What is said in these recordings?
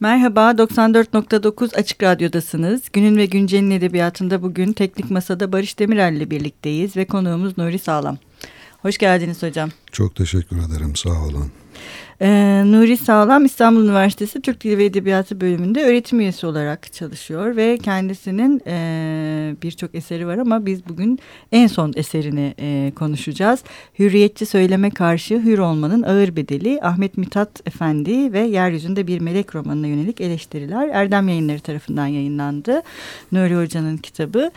Merhaba, 94.9 Açık Radyo'dasınız. Günün ve Güncel'in edebiyatında bugün Teknik Masa'da Barış Demirel ile birlikteyiz ve konuğumuz Nuri Sağlam. Hoş geldiniz hocam. Çok teşekkür ederim, sağ olun. Ee, Nuri Sağlam İstanbul Üniversitesi Türk Dili ve Edebiyatı bölümünde öğretim üyesi olarak çalışıyor ve kendisinin e, birçok eseri var ama biz bugün en son eserini e, konuşacağız. Hürriyetçi söyleme karşı hür olmanın ağır bedeli Ahmet Mithat Efendi ve Yeryüzünde Bir Melek romanına yönelik eleştiriler Erdem Yayınları tarafından yayınlandı. Nuri Hoca'nın kitabı.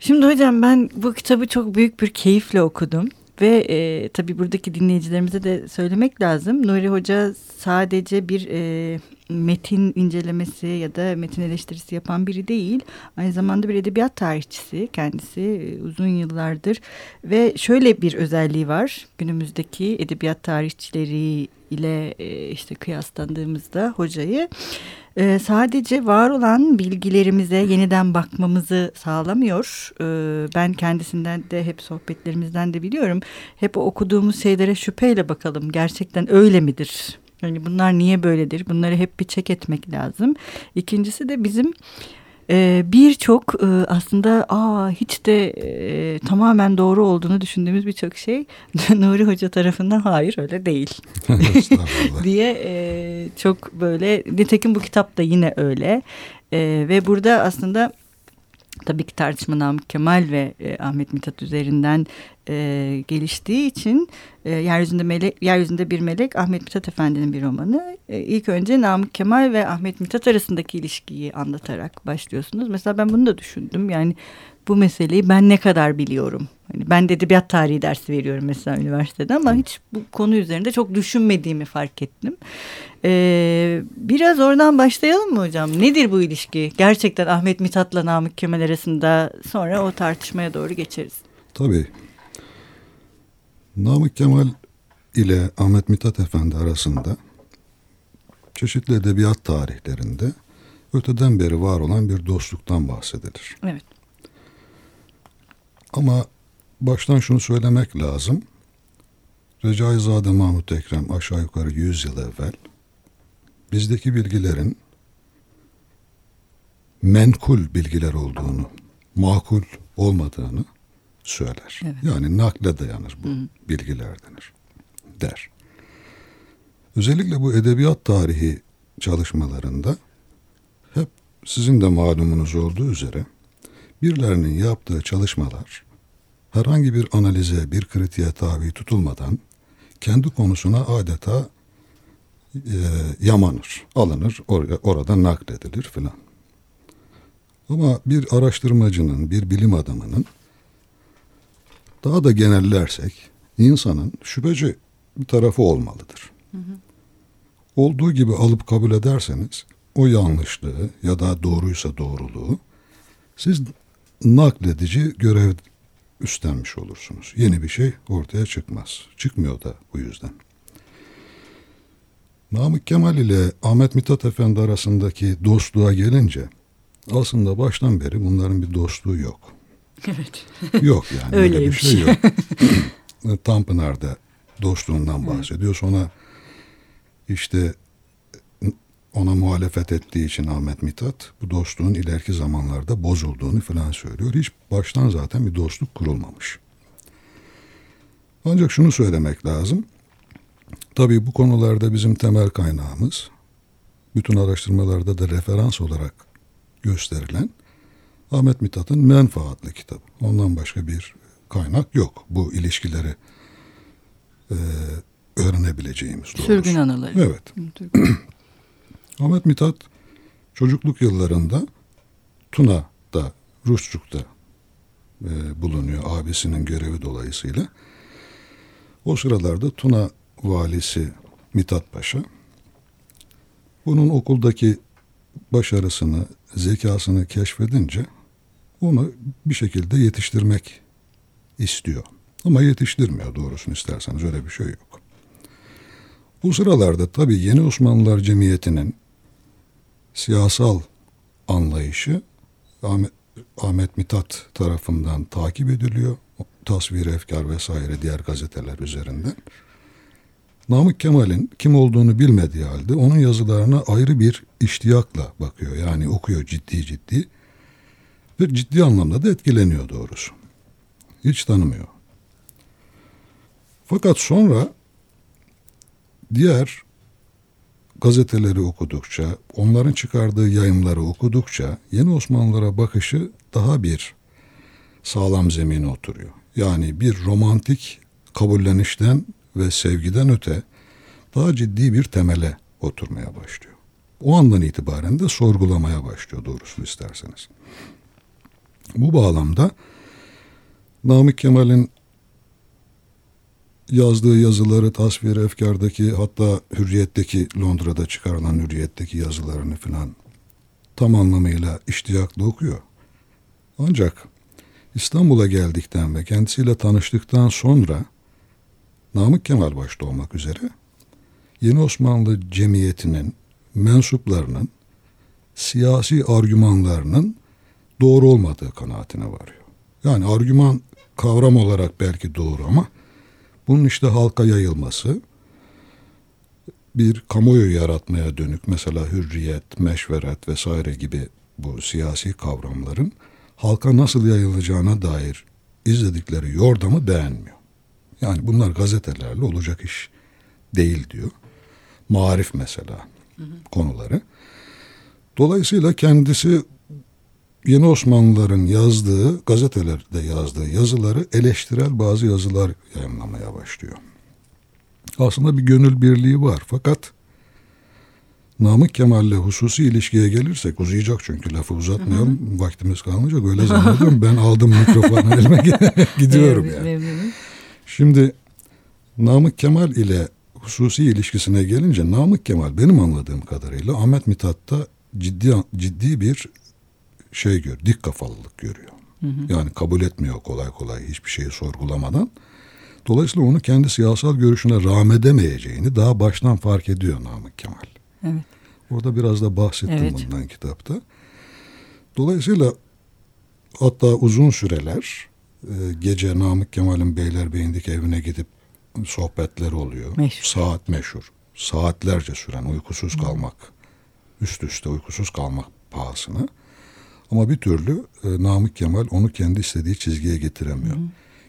Şimdi hocam ben bu kitabı çok büyük bir keyifle okudum. Ve e, tabii buradaki dinleyicilerimize de söylemek lazım. Nuri Hoca sadece bir e, metin incelemesi ya da metin eleştirisi yapan biri değil. Aynı zamanda bir edebiyat tarihçisi kendisi e, uzun yıllardır. Ve şöyle bir özelliği var günümüzdeki edebiyat tarihçileri ile e, işte kıyaslandığımızda hocayı e, sadece var olan bilgilerimize yeniden bakmamızı sağlamıyor. E, ben kendisinden de hep sohbetlerimizden de biliyorum. Hep o okuduğumuz şeylere şüpheyle bakalım. Gerçekten öyle midir? Yani bunlar niye böyledir? Bunları hep bir çek etmek lazım. İkincisi de bizim e, birçok e, aslında aa hiç de e, tamamen doğru olduğunu düşündüğümüz birçok şey Nuri Hoca tarafından hayır öyle değil. Diye e, çok böyle nitekim bu kitap da yine öyle. E, ve burada aslında tabii ki tartışma Namık Kemal ve e, Ahmet Mithat üzerinden e, geliştiği için e, Yeryüzünde, Melek, Yeryüzünde Bir Melek Ahmet Mithat Efendi'nin bir romanı. E, ilk önce Namık Kemal ve Ahmet Mithat arasındaki ilişkiyi anlatarak başlıyorsunuz. Mesela ben bunu da düşündüm. Yani bu meseleyi ben ne kadar biliyorum? Hani ben de edebiyat tarihi dersi veriyorum mesela üniversitede ama hiç bu konu üzerinde çok düşünmediğimi fark ettim. Ee, biraz oradan başlayalım mı hocam? Nedir bu ilişki? Gerçekten Ahmet Mithat'la Namık Kemal arasında sonra o tartışmaya doğru geçeriz. Tabii. Namık Kemal ile Ahmet Mithat Efendi arasında çeşitli edebiyat tarihlerinde öteden beri var olan bir dostluktan bahsedilir. Evet. Ama baştan şunu söylemek lazım. Recaizade Mahmut Ekrem aşağı yukarı 100 yıl evvel bizdeki bilgilerin menkul bilgiler olduğunu, makul olmadığını söyler. Evet. Yani nakle dayanır bu Hı. bilgiler denir, der. Özellikle bu edebiyat tarihi çalışmalarında hep sizin de malumunuz olduğu üzere birilerinin yaptığı çalışmalar herhangi bir analize, bir kritiğe tabi tutulmadan kendi konusuna adeta e, yamanır, alınır, or orada nakledilir filan. Ama bir araştırmacının, bir bilim adamının daha da genellersek insanın şüpheci bir tarafı olmalıdır. Hı hı. Olduğu gibi alıp kabul ederseniz o yanlışlığı ya da doğruysa doğruluğu siz nakledici görev üstlenmiş olursunuz. Yeni bir şey ortaya çıkmaz. Çıkmıyor da bu yüzden. Namık Kemal ile Ahmet Mithat Efendi arasındaki dostluğa gelince aslında baştan beri bunların bir dostluğu yok. Evet. Yok yani öyle bir şey yok. Tanpınar'da dostluğundan bahsediyor. Sonra işte ona muhalefet ettiği için Ahmet Mithat bu dostluğun ileriki zamanlarda bozulduğunu falan söylüyor. Hiç baştan zaten bir dostluk kurulmamış. Ancak şunu söylemek lazım. Tabii bu konularda bizim temel kaynağımız bütün araştırmalarda da referans olarak gösterilen Ahmet Mithat'ın Menfaatlı kitabı. Ondan başka bir kaynak yok. Bu ilişkileri e, öğrenebileceğimiz. Doğrusu. Sürgün anıları. Evet. Ahmet Mithat çocukluk yıllarında Tuna'da, Rusçuk'ta e, bulunuyor abisinin görevi dolayısıyla. O sıralarda Tuna valisi Mithat Paşa bunun okuldaki başarısını, zekasını keşfedince onu bir şekilde yetiştirmek istiyor. Ama yetiştirmiyor doğrusunu isterseniz öyle bir şey yok. Bu sıralarda tabii Yeni Osmanlılar Cemiyeti'nin siyasal anlayışı Ahmet, Ahmet Mithat tarafından takip ediliyor. Tasvir, Efkar vesaire diğer gazeteler üzerinden. Namık Kemal'in kim olduğunu bilmediği halde onun yazılarına ayrı bir iştiyakla bakıyor. Yani okuyor ciddi ciddi ve ciddi anlamda da etkileniyor doğrusu. Hiç tanımıyor. Fakat sonra diğer gazeteleri okudukça, onların çıkardığı yayınları okudukça yeni Osmanlılara bakışı daha bir sağlam zemine oturuyor. Yani bir romantik kabullenişten ve sevgiden öte daha ciddi bir temele oturmaya başlıyor. O andan itibaren de sorgulamaya başlıyor doğrusu isterseniz. Bu bağlamda Namık Kemal'in yazdığı yazıları tasvir efkardaki hatta hürriyetteki Londra'da çıkarılan hürriyetteki yazılarını filan tam anlamıyla iştiyakla okuyor. Ancak İstanbul'a geldikten ve kendisiyle tanıştıktan sonra Namık Kemal başta olmak üzere Yeni Osmanlı cemiyetinin mensuplarının siyasi argümanlarının doğru olmadığı kanaatine varıyor. Yani argüman kavram olarak belki doğru ama bunun işte halka yayılması bir kamuoyu yaratmaya dönük mesela hürriyet, meşveret vesaire gibi bu siyasi kavramların halka nasıl yayılacağına dair izledikleri yordamı beğenmiyor. Yani bunlar gazetelerle olacak iş değil diyor. Marif mesela hı hı. konuları. Dolayısıyla kendisi Yeni Osmanlıların yazdığı, gazetelerde yazdığı yazıları eleştirel bazı yazılar yayınlamaya başlıyor. Aslında bir gönül birliği var fakat Namık Kemal'le hususi ilişkiye gelirsek uzayacak çünkü lafı uzatmayalım. Hı hı. Vaktimiz kalmayacak öyle zannediyorum. ben aldım mikrofonu elime gidiyorum yani. Şimdi Namık Kemal ile hususi ilişkisine gelince Namık Kemal benim anladığım kadarıyla Ahmet Mithat'ta ciddi ciddi bir şey gör, dik kafalılık görüyor. Hı hı. Yani kabul etmiyor kolay kolay hiçbir şeyi sorgulamadan. Dolayısıyla onu kendi siyasal görüşüne rahmedemeyeceğini daha baştan fark ediyor Namık Kemal. Evet. Orada biraz da bahsettim evet. bundan kitapta. Dolayısıyla hatta uzun süreler e, gece Namık Kemal'in Beylerbeyi'ndeki evine gidip sohbetler oluyor. Meşhur. Saat meşhur. Saatlerce süren uykusuz kalmak, üst üste uykusuz kalmak pahasına. Ama bir türlü e, Namık Kemal onu kendi istediği çizgiye getiremiyor. Hı.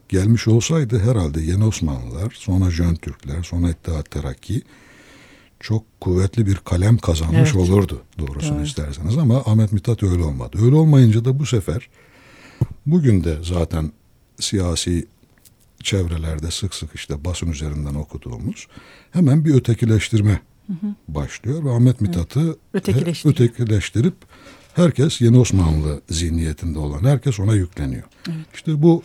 Gelmiş olsaydı herhalde Yeni Osmanlılar, sonra Jön Türkler, sonra İttihat Terakki çok kuvvetli bir kalem kazanmış evet. olurdu doğrusunu evet. isterseniz ama Ahmet Mithat öyle olmadı. Öyle olmayınca da bu sefer bugün de zaten siyasi çevrelerde sık sık işte basın üzerinden okuduğumuz hemen bir ötekileştirme hı hı. başlıyor ve Ahmet Mithat'ı evet. ötekileştirip herkes yeni Osmanlı zihniyetinde olan herkes ona yükleniyor. Evet. İşte bu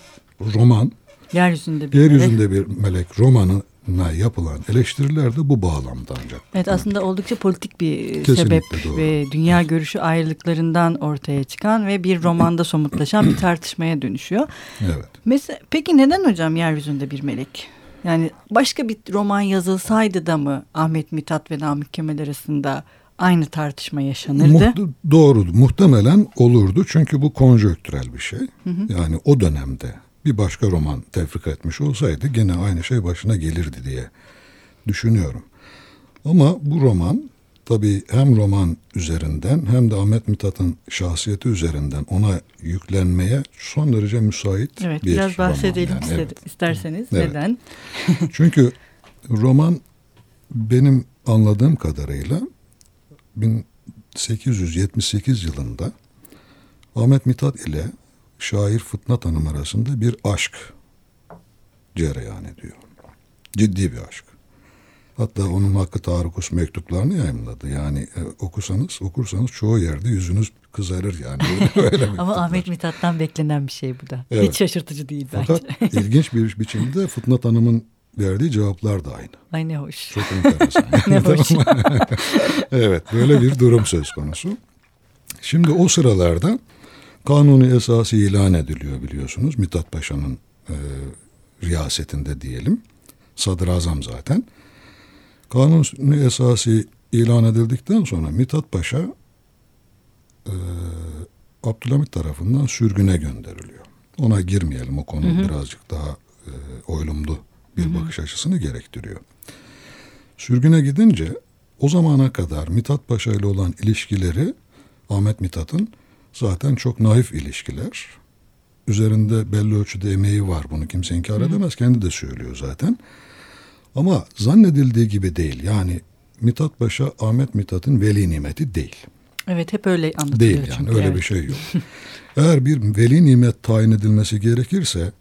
roman Yeryüzünde bir yeryüzünde melek. bir melek romanı na yapılan eleştiriler de bu bağlamda ancak. Evet aslında oldukça politik bir Kesinlikle sebep doğru. ve dünya görüşü ayrılıklarından ortaya çıkan ve bir romanda somutlaşan bir tartışmaya dönüşüyor. Evet. Mesela peki neden hocam yeryüzünde bir melek? Yani başka bir roman yazılsaydı da mı Ahmet Mithat ve Namık Kemal arasında aynı tartışma yaşanırdı? Muht doğru. Muhtemelen olurdu. Çünkü bu konjöktürel bir şey. Hı hı. Yani o dönemde bir başka roman tefrika etmiş olsaydı gene aynı şey başına gelirdi diye düşünüyorum. Ama bu roman tabii hem roman üzerinden hem de Ahmet Mithat'ın şahsiyeti üzerinden ona yüklenmeye son derece müsait evet, bir biraz bahsedelim roman. Yani. Evet. isterseniz. Evet. Neden? Çünkü roman benim anladığım kadarıyla 1878 yılında Ahmet Mithat ile şair Fıtnat Hanım arasında bir aşk cereyan ediyor. Ciddi bir aşk. Hatta onun Hakkı Tarıkus mektuplarını yayınladı. Yani e, okusanız, okursanız çoğu yerde yüzünüz kızarır yani. Öyle Ama Ahmet Mithat'tan beklenen bir şey bu da. Evet. Hiç şaşırtıcı değil bence. Fakat ilginç bir biçimde Fıtnat Hanım'ın verdiği cevaplar da aynı. Ay ne hoş. Çok enteresan. ne hoş. evet böyle bir durum söz konusu. Şimdi o sıralarda kanuni esası ilan ediliyor biliyorsunuz. Mithat Paşa'nın e, riyasetinde diyelim. Sadrazam zaten. Kanuni esası ilan edildikten sonra Mithat Paşa e, Abdülhamit tarafından sürgüne gönderiliyor. Ona girmeyelim o konu hı hı. birazcık daha e, oylumlu bir hı hı. bakış açısını gerektiriyor. Sürgüne gidince o zamana kadar Mithat Paşa ile olan ilişkileri Ahmet Mithat'ın zaten çok naif ilişkiler. Üzerinde belli ölçüde emeği var bunu kimse inkar edemez. Kendi de söylüyor zaten. Ama zannedildiği gibi değil. Yani Mithat Paşa Ahmet Mithat'ın veli nimeti değil. Evet hep öyle anlatılıyor. Değil yani çünkü, öyle evet. bir şey yok. Eğer bir veli nimet tayin edilmesi gerekirse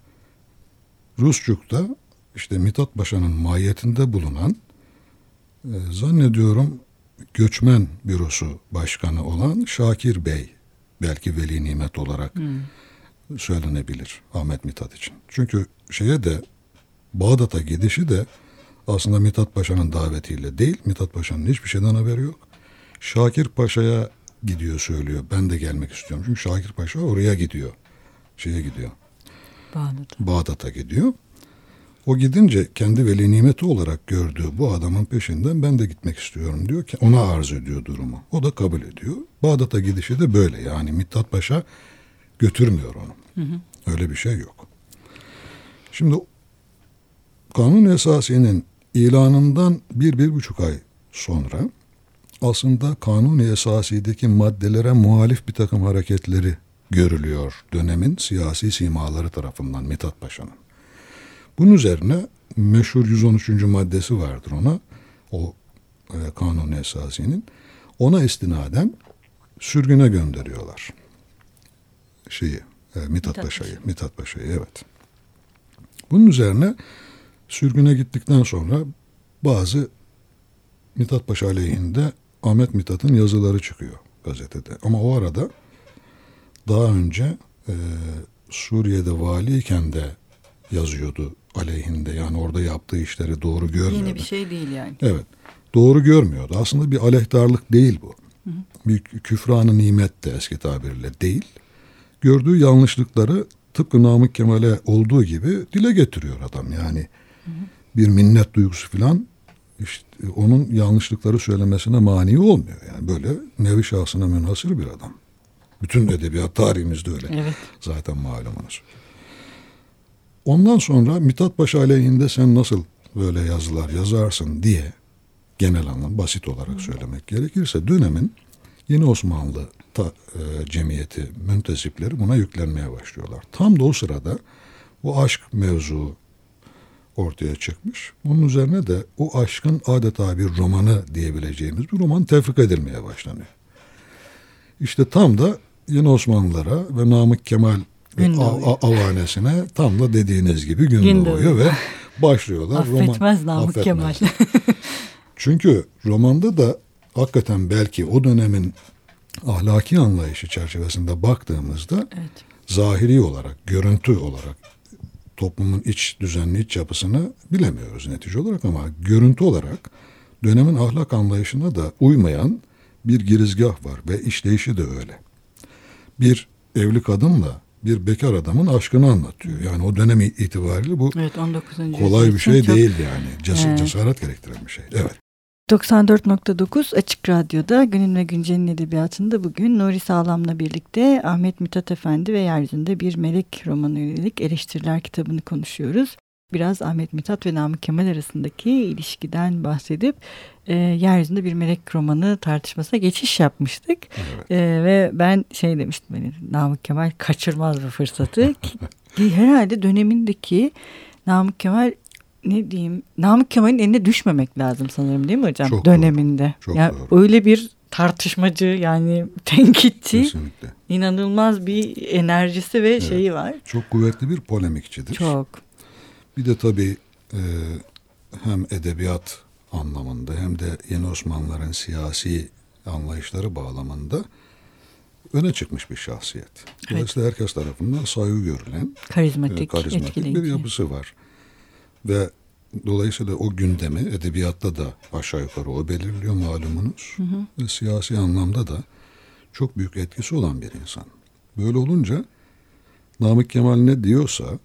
Rusçuk'ta işte Mithat Paşa'nın mahiyetinde bulunan e, zannediyorum göçmen bürosu başkanı olan Şakir Bey belki veli nimet olarak Hmm. söylenebilir Ahmet Mithat için. Çünkü şeye de Bağdat'a gidişi de aslında Mithat Paşa'nın davetiyle değil. Mithat Paşa'nın hiçbir şeyden haberi yok. Şakir Paşa'ya gidiyor söylüyor. Ben de gelmek istiyorum. Çünkü Şakir Paşa oraya gidiyor. Şeye gidiyor. Bağdat. Bağdat'a gidiyor. O gidince kendi veli nimeti olarak gördüğü bu adamın peşinden ben de gitmek istiyorum diyor ki ona arz ediyor durumu. O da kabul ediyor. Bağdat'a gidişi de böyle yani Mithat Paşa götürmüyor onu. Öyle bir şey yok. Şimdi kanun esasının ilanından bir, bir buçuk ay sonra aslında kanun esasideki maddelere muhalif bir takım hareketleri görülüyor dönemin siyasi simaları tarafından Mithat Paşa'nın. Bunun üzerine meşhur 113. maddesi vardır ona. O e, kanun esasinin. Ona istinaden sürgüne gönderiyorlar. Şeyi, e, Mithat, Paşa'yı. Mithat Paşa'yı evet. Bunun üzerine sürgüne gittikten sonra bazı Mithat Paşa aleyhinde Ahmet Mithat'ın yazıları çıkıyor gazetede. Ama o arada daha önce e, Suriye'de valiyken de yazıyordu aleyhinde. Yani orada yaptığı işleri doğru görmüyordu. Yeni bir şey değil yani. Evet. Doğru görmüyordu. Aslında bir aleyhtarlık değil bu. Bir küfranı nimet de eski tabirle değil. Gördüğü yanlışlıkları tıpkı Namık Kemal'e olduğu gibi dile getiriyor adam. Yani bir minnet duygusu falan işte onun yanlışlıkları söylemesine mani olmuyor. Yani böyle nevi şahsına münhasır bir adam. Bütün edebiyat tarihimizde öyle. Evet. Zaten malumunuz. Ondan sonra Mithat Paşa aleyhinde sen nasıl böyle yazılar yazarsın diye genel anlam basit olarak söylemek gerekirse dönemin yeni Osmanlı ta, e, cemiyeti müntesipleri buna yüklenmeye başlıyorlar. Tam da o sırada bu aşk mevzu ortaya çıkmış. Bunun üzerine de o aşkın adeta bir romanı diyebileceğimiz bir roman tefrik edilmeye başlanıyor. İşte tam da yeni Osmanlılara ve Namık Kemal Gün doğuyor. avanesine tam da dediğiniz gibi gün, Gün doğuyor doğuyor. ve başlıyorlar. Affetmez roman, Namık affetmez. Kemal. Çünkü romanda da hakikaten belki o dönemin ahlaki anlayışı çerçevesinde baktığımızda evet. zahiri olarak, görüntü olarak toplumun iç düzenli iç yapısını bilemiyoruz netice olarak ama görüntü olarak dönemin ahlak anlayışına da uymayan bir girizgah var ve işleyişi de öyle. Bir evli kadınla bir bekar adamın aşkını anlatıyor. Yani o dönem itibariyle bu Evet 19. kolay bir şey çok- değil yani. Ces- Evet. Cesaret gerektiren bir şey. Evet. 94.9 Açık Radyo'da Günün ve Güncel'in edebiyatında bugün Nuri Sağlam'la birlikte Ahmet Mithat Efendi ve Yeryüzünde Bir Melek romanı yönelik eleştiriler kitabını konuşuyoruz. Biraz Ahmet Mithat ve Namık Kemal arasındaki ilişkiden bahsedip e, Yeryüzünde Bir Melek romanı tartışmasına geçiş yapmıştık. evet. E, ve ben şey demiştim hani Namık Kemal kaçırmaz bu fırsatı ki, ki herhalde dönemindeki Namık Kemal ne diyeyim Namık Kemal'in eline düşmemek lazım sanırım değil mi hocam Çok döneminde. Çok yani doğru. öyle bir tartışmacı yani tenkitçi Kesinlikle. inanılmaz bir enerjisi ve Evet. şeyi var. Çok kuvvetli bir polemikçidir. Çok. Bir de tabii e, hem edebiyat anlamında hem de yeni Osmanlıların siyasi anlayışları bağlamında öne çıkmış bir şahsiyet. Dolayısıyla herkes tarafından saygı görülen e, Karizmatik, karizmatik etkileyici. bir yapısı var. Ve dolayısıyla o gündemi edebiyatta da aşağı yukarı o belirliyor malumunuz. Ve siyasi anlamda da çok büyük etkisi olan bir insan. Böyle olunca Namık Kemal ne diyorsa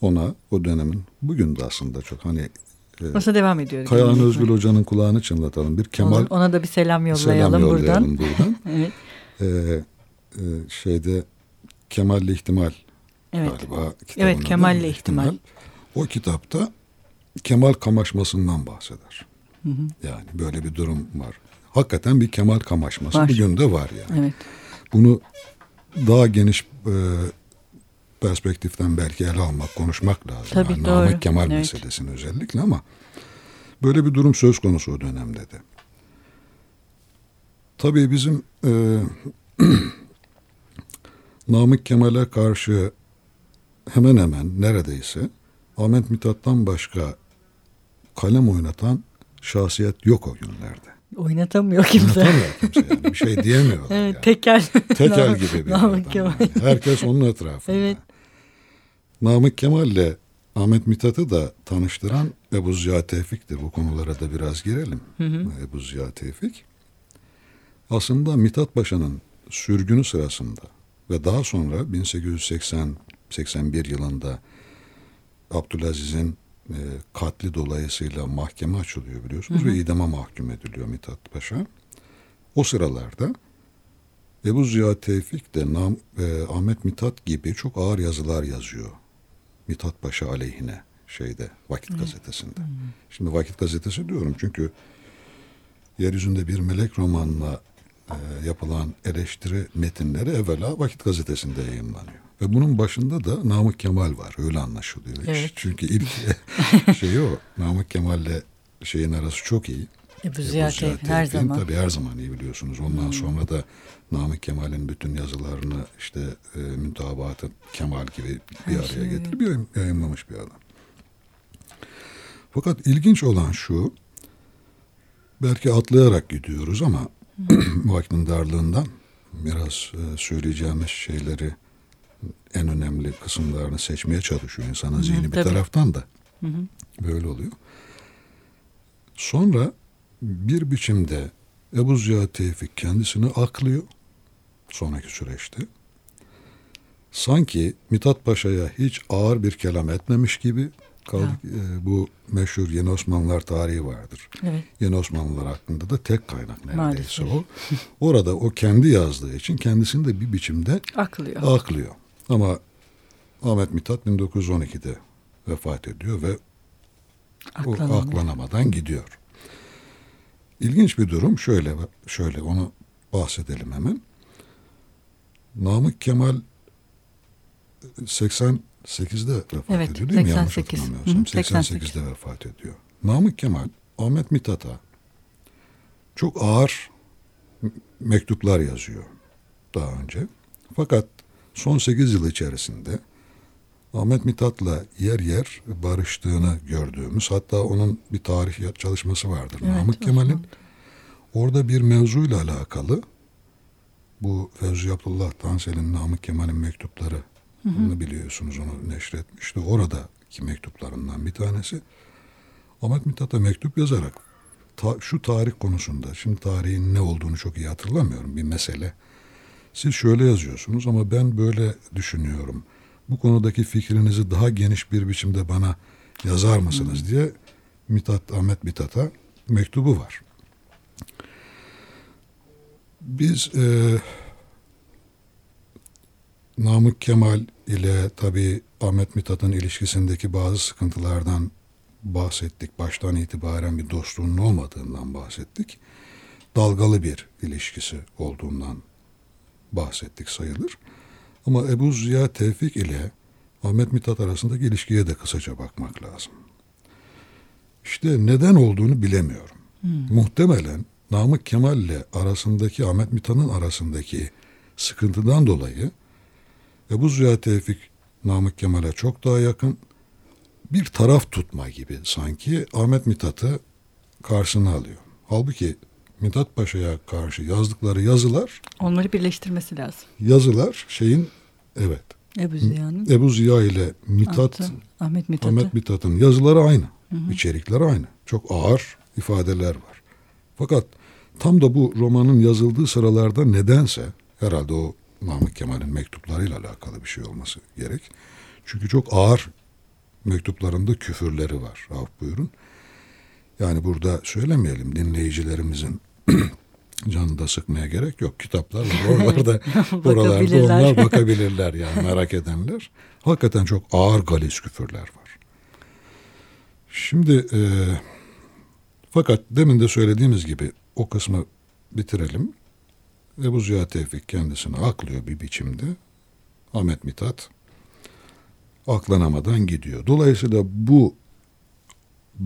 ona o dönemin bugün de aslında çok hani e, Nasıl devam ediyor? Kayahan? Özgül Hoca'nın kulağını çınlatalım. Bir Kemal Ona, ona da bir selam yollayalım, selam buradan. yollayalım buradan. Evet. Ee, e, şeyde Kemal'li ihtimal Evet. galiba Evet. Kemal'le ihtimal. O kitapta Kemal kamaşmasından bahseder. Hı hı. Yani böyle bir durum var. Hakikaten bir Kemal kamaşması var. bugün de var yani. Evet. Bunu daha geniş e, perspektiften belki ele almak, konuşmak lazım. Tabii yani doğru. Namık Kemal evet. meselesini özellikle ama böyle bir durum söz konusu o dönemde de. Tabii bizim e, Namık Kemal'e karşı hemen hemen neredeyse Ahmet Mithat'tan başka kalem oynatan şahsiyet yok o günlerde. Oynatamıyor kimse. Oynatamıyor kimse yani. Bir şey diyemiyor. evet, yani. tekel. Tekel gibi bir Namık Kemal. Yani. Herkes onun etrafında. Evet. Namık Kemal ile Ahmet Mithat'ı da tanıştıran Ebu Ziya Tevfik'tir. Bu konulara da biraz girelim. Hı hı. Ebu Ziya Tevfik. Aslında Mithat Paşa'nın sürgünü sırasında ve daha sonra 1880-81 yılında Abdülaziz'in e, katli dolayısıyla mahkeme açılıyor biliyorsunuz hı hı. ve idama mahkum ediliyor Mithat Paşa. O sıralarda Ebu Ziya Tevfik de Nam, e, Ahmet Mithat gibi çok ağır yazılar yazıyor. Mithat Paşa aleyhine şeyde Vakit hı. gazetesinde. Hı. Şimdi Vakit gazetesi diyorum çünkü yeryüzünde bir melek romanla e, yapılan eleştiri metinleri evvela Vakit gazetesinde yayınlanıyor. Ve bunun başında da Namık Kemal var. Öyle anlaşılıyor. Evet. Çünkü ilk şey o. Namık Kemal'le şeyin arası çok iyi. Ebu Ziya her zaman. Tabii her zaman iyi biliyorsunuz. Ondan hmm. sonra da Namık Kemal'in bütün yazılarını işte e, Müntabatı Kemal gibi bir araya şey. getirip yayınlamış bir adam. Fakat ilginç olan şu, belki atlayarak gidiyoruz ama vaktin darlığından biraz e, söyleyeceğimiz şeyleri en önemli kısımlarını seçmeye çalışıyor insanın zihni bir tabii. taraftan da. Hı hı. Böyle oluyor. Sonra bir biçimde Ebu Ziya Tevfik kendisini aklıyor sonraki süreçte. Sanki Mithat Paşa'ya hiç ağır bir kelam etmemiş gibi kaldık. E, bu meşhur Yeni Osmanlılar tarihi vardır. Evet. Yeni Osmanlılar hakkında da tek kaynak neredeyse Maalesef. o. Orada o kendi yazdığı için kendisini de bir biçimde aklıyor. aklıyor. Ama Ahmet Mithat 1912'de vefat ediyor ve o aklanamadan gidiyor. İlginç bir durum şöyle şöyle onu bahsedelim hemen. Namık Kemal 88'de vefat evet, ediyor değil 88. mi? Yanlış hatırlamıyorsam. 88'de vefat ediyor. Namık Kemal Ahmet Mithat'a çok ağır mektuplar yazıyor daha önce. Fakat son 8 yıl içerisinde Ahmet Mithat'la yer yer barıştığını gördüğümüz hatta onun bir tarih çalışması vardır. Evet, Namık Kemal'in orada bir mevzuyla alakalı bu Fevzi Abdullah Tansel'in Namık Kemal'in mektupları hı hı. bunu biliyorsunuz onu neşretmişti. Oradaki mektuplarından bir tanesi Ahmet Mithat'a mektup yazarak ta, şu tarih konusunda şimdi tarihin ne olduğunu çok iyi hatırlamıyorum bir mesele siz şöyle yazıyorsunuz ama ben böyle düşünüyorum. Bu konudaki fikrinizi daha geniş bir biçimde bana yazar mısınız diye Mithat Ahmet Mithat'a mektubu var. Biz e, Namık Kemal ile tabi Ahmet Mithat'ın ilişkisindeki bazı sıkıntılardan bahsettik. Baştan itibaren bir dostluğunun olmadığından bahsettik. Dalgalı bir ilişkisi olduğundan bahsettik sayılır. Ama Ebu Ziya Tevfik ile Ahmet Mithat arasındaki ilişkiye de kısaca bakmak lazım. İşte neden olduğunu bilemiyorum. Hmm. Muhtemelen Namık Kemal ile arasındaki Ahmet Mithat'ın arasındaki sıkıntıdan dolayı Ebu Ziya Tevfik Namık Kemal'e çok daha yakın bir taraf tutma gibi sanki Ahmet Mithat'ı karşısına alıyor. Halbuki Mithat Paşa'ya karşı yazdıkları yazılar onları birleştirmesi lazım. Yazılar şeyin evet. Ebu Ziya'nın. Ebu Ziya ile Mithat Ahmet Mithat'ın Ahmet Mithat'ın yazıları aynı. Hı hı. İçerikleri aynı. Çok ağır ifadeler var. Fakat tam da bu romanın yazıldığı sıralarda nedense herhalde o Namık Kemal'in mektuplarıyla alakalı bir şey olması gerek. Çünkü çok ağır mektuplarında küfürleri var. Af buyurun. Yani burada söylemeyelim dinleyicilerimizin canını da sıkmaya gerek yok. Kitaplar var. Oralarda, oralarda onlar bakabilirler yani merak edenler. Hakikaten çok ağır galis küfürler var. Şimdi e, Fakat demin de söylediğimiz gibi o kısmı bitirelim. Ebu Ziya Tevfik kendisini aklıyor bir biçimde. Ahmet Mithat aklanamadan gidiyor. Dolayısıyla bu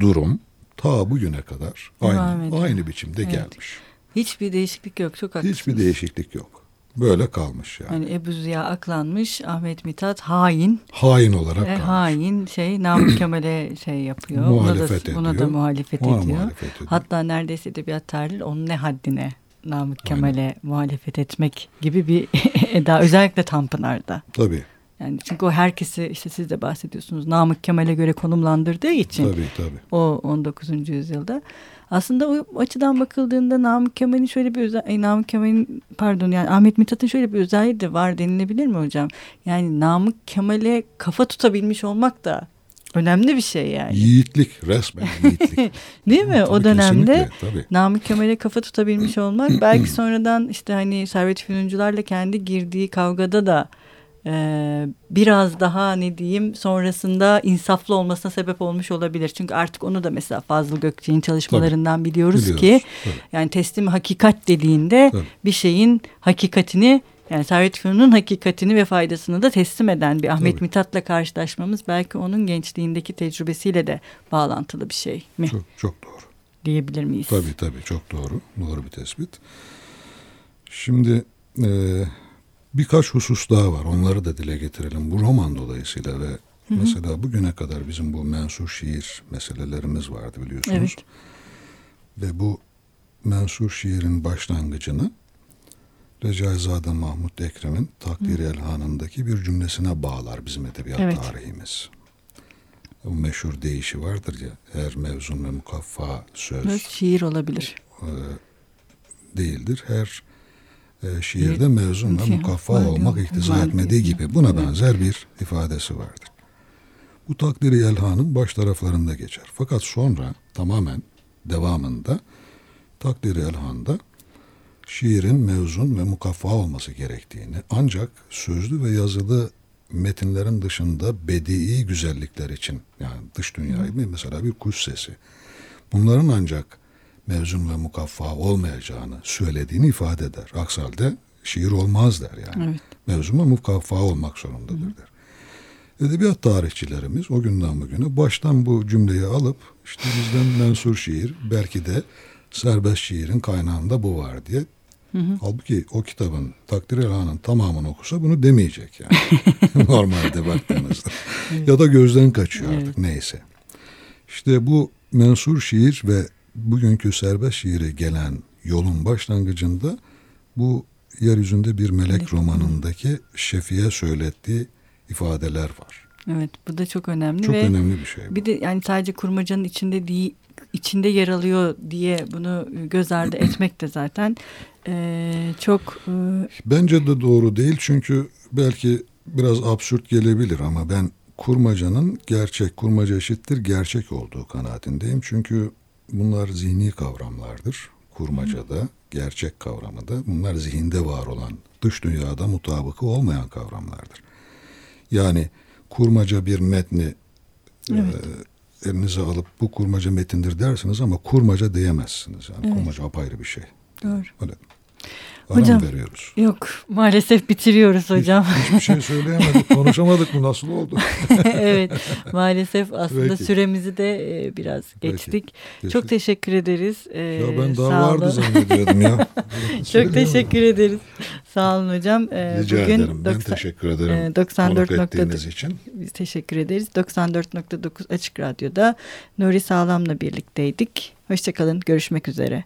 durum ta bugüne kadar aynı, aynı biçimde evet. gelmiş. Hiçbir değişiklik yok. Çok haklısınız. Hiçbir değişiklik yok. Böyle kalmış yani. Yani Ebu Ziya aklanmış, Ahmet Mithat hain. Hain olarak e, Hain şey Namık Kemal'e şey yapıyor. muhalefet ona da, ediyor. Ona da muhalefet ona ediyor. Muhalefet ediyor. Hatta neredeyse edebiyat tarihi onun ne haddine Namık Kemal'e muhalefet etmek gibi bir eda özellikle Tanpınar'da. Tabii. Yani çünkü o herkesi işte siz de bahsediyorsunuz Namık Kemal'e göre konumlandırdığı için. Tabii tabii. O 19. yüzyılda. Aslında o açıdan bakıldığında Namık Kemal'in şöyle bir özel, Namık Kemal'in pardon yani Ahmet Mithat'ın şöyle bir özelliği de var denilebilir mi hocam? Yani Namık Kemal'e kafa tutabilmiş olmak da önemli bir şey yani. Yiğitlik resmen yiğitlik. Değil mi? Tabii, o dönemde tabii. Namık Kemal'e kafa tutabilmiş olmak belki sonradan işte hani Servet Fünuncularla kendi girdiği kavgada da e, biraz daha ne diyeyim sonrasında insaflı olmasına sebep olmuş olabilir. Çünkü artık onu da mesela Fazıl Gökçe'nin çalışmalarından tabii, biliyoruz, biliyoruz ki tabii. yani teslim hakikat dediğinde tabii. bir şeyin hakikatini yani Servet Fünun'un hakikatini ve faydasını da teslim eden bir Ahmet Tabii. Mithat'la karşılaşmamız belki onun gençliğindeki tecrübesiyle de bağlantılı bir şey mi? Çok, çok doğru. Diyebilir miyiz? Tabii tabii çok doğru. Doğru bir tespit. Şimdi e, birkaç husus daha var. Onları da dile getirelim. Bu roman dolayısıyla ve hı hı. mesela bugüne kadar bizim bu mensur şiir meselelerimiz vardı biliyorsunuz. Evet. Ve bu mensur şiirin başlangıcını Recaizade Mahmut Ekrem'in Takdir Elhan'ındaki bir cümlesine bağlar bizim edebiyat evet. tarihimiz. O meşhur deyişi vardır ya, her mevzun ve mukaffa söz. Evet, şiir olabilir. E, değildir. Her e, şiirde mevzun ve mukaffa olmak iktiza etmediği gibi buna benzer bir ifadesi vardır. Bu takdiri elhanın baş taraflarında geçer. Fakat sonra tamamen devamında takdiri elhanda şiirin mevzun ve mukaffa olması gerektiğini ancak sözlü ve yazılı metinlerin dışında bedii güzellikler için yani dış dünyayı mesela bir kuş sesi bunların ancak mevzun ve mukaffa olmayacağını söylediğini ifade eder. Aksi halde şiir olmaz der yani. Evet. Mevzun ve mukaffa olmak zorundadır Hı. der. Edebiyat tarihçilerimiz o günden bugüne baştan bu cümleyi alıp işte bizden mensur şiir belki de serbest şiirin kaynağında bu var diye Hı hı. Halbuki o kitabın takdir elhanın tamamını okusa bunu demeyecek yani. Normalde baktığınızda. evet. Ya da gözden kaçıyor artık evet. neyse. İşte bu mensur şiir ve bugünkü serbest şiire gelen yolun başlangıcında bu yeryüzünde bir melek evet. romanındaki Şefi'ye söylettiği ifadeler var. Evet bu da çok önemli çok ve önemli bir şey. Bu. Bir de yani sadece kurmacanın içinde değil içinde yer alıyor diye bunu göz ardı etmek de zaten e, çok... E... Bence de doğru değil çünkü belki biraz absürt gelebilir ama ben kurmacanın gerçek, kurmaca eşittir gerçek olduğu kanaatindeyim. Çünkü bunlar zihni kavramlardır. Kurmacada, gerçek kavramı da bunlar zihinde var olan, dış dünyada mutabıkı olmayan kavramlardır. Yani kurmaca bir metni evet. e, elinize alıp bu kurmaca metindir dersiniz ama kurmaca diyemezsiniz. Yani evet. kurmaca apayrı bir şey. Doğru. Öyle. Ara hocam, veriyoruz? Yok maalesef bitiriyoruz hocam. Hiç, hiçbir şey söyleyemedik konuşamadık mı nasıl oldu? evet maalesef aslında Peki. süremizi de e, biraz geçtik. Peki. Çok teşekkür ederiz. Ee, ya ben daha vardı zannediyordum ya. Çok teşekkür ederiz. Sağ olun hocam. Ee, Rica bugün ederim. Ben teşekkür ederim. E, 94 için. Biz teşekkür ederiz. 94.9 Açık Radyo'da Nuri Sağlam'la birlikteydik. Hoşçakalın. Görüşmek üzere.